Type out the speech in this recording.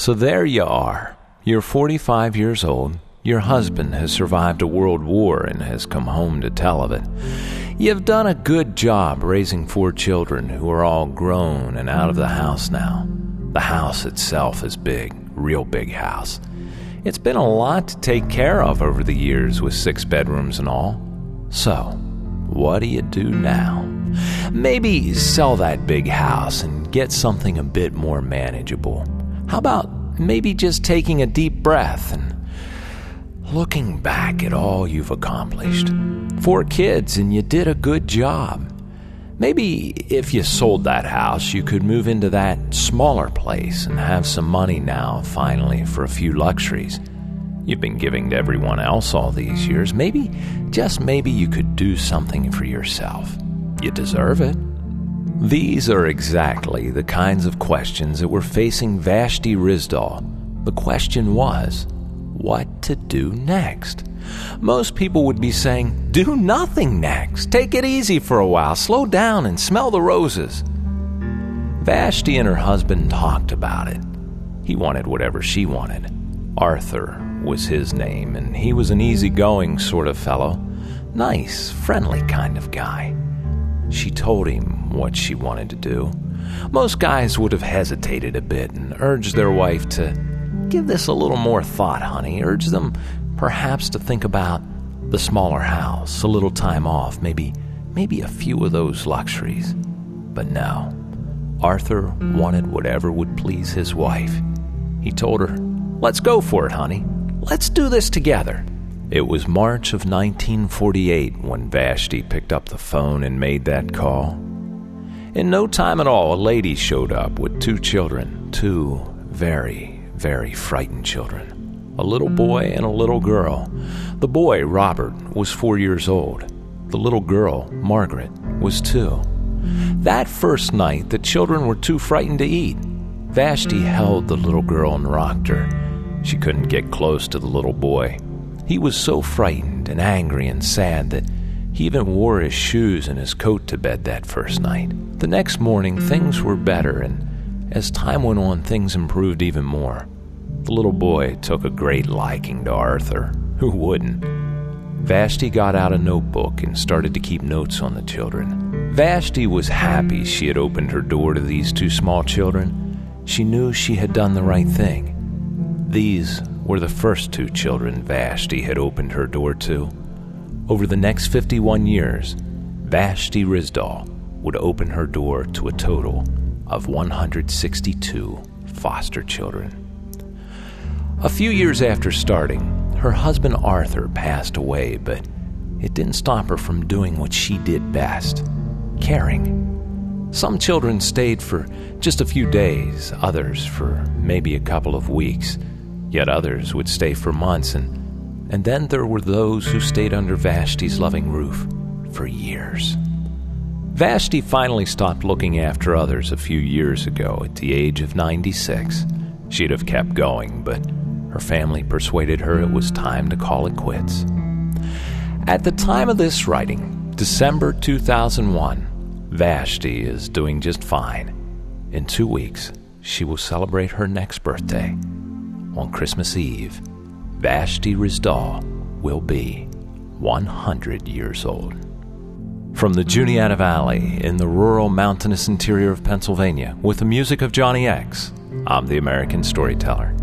So there you are. You're 45 years old. Your husband has survived a world war and has come home to tell of it. You've done a good job raising four children who are all grown and out of the house now. The house itself is big, real big house. It's been a lot to take care of over the years with six bedrooms and all. So, what do you do now? Maybe sell that big house and get something a bit more manageable. How about maybe just taking a deep breath and looking back at all you've accomplished? Four kids, and you did a good job. Maybe if you sold that house, you could move into that smaller place and have some money now, finally, for a few luxuries. You've been giving to everyone else all these years. Maybe, just maybe, you could do something for yourself. You deserve it. These are exactly the kinds of questions that were facing Vashti Rizdal. The question was, what to do next? Most people would be saying, do nothing next. Take it easy for a while. Slow down and smell the roses. Vashti and her husband talked about it. He wanted whatever she wanted. Arthur was his name, and he was an easygoing sort of fellow. Nice, friendly kind of guy. She told him what she wanted to do. Most guys would have hesitated a bit and urged their wife to give this a little more thought, honey. Urge them perhaps to think about the smaller house, a little time off, maybe maybe a few of those luxuries. But no. Arthur wanted whatever would please his wife. He told her, "Let's go for it, honey. Let's do this together." It was March of 1948 when Vashti picked up the phone and made that call. In no time at all, a lady showed up with two children, two very, very frightened children a little boy and a little girl. The boy, Robert, was four years old. The little girl, Margaret, was two. That first night, the children were too frightened to eat. Vashti held the little girl and rocked her. She couldn't get close to the little boy. He was so frightened and angry and sad that he even wore his shoes and his coat to bed that first night. The next morning, things were better, and as time went on, things improved even more. The little boy took a great liking to Arthur. Who wouldn't? Vashti got out a notebook and started to keep notes on the children. Vashti was happy she had opened her door to these two small children. She knew she had done the right thing. These were the first two children Vashti had opened her door to. Over the next 51 years, Vashti Rizdal would open her door to a total of 162 foster children. A few years after starting, her husband Arthur passed away, but it didn't stop her from doing what she did best caring. Some children stayed for just a few days, others for maybe a couple of weeks, yet others would stay for months, and, and then there were those who stayed under Vashti's loving roof for years. Vashti finally stopped looking after others a few years ago at the age of 96. She'd have kept going, but her family persuaded her it was time to call it quits. At the time of this writing, December 2001, Vashti is doing just fine. In two weeks, she will celebrate her next birthday. On Christmas Eve, Vashti Rizdal will be 100 years old. From the Juniata Valley in the rural mountainous interior of Pennsylvania, with the music of Johnny X, I'm the American Storyteller.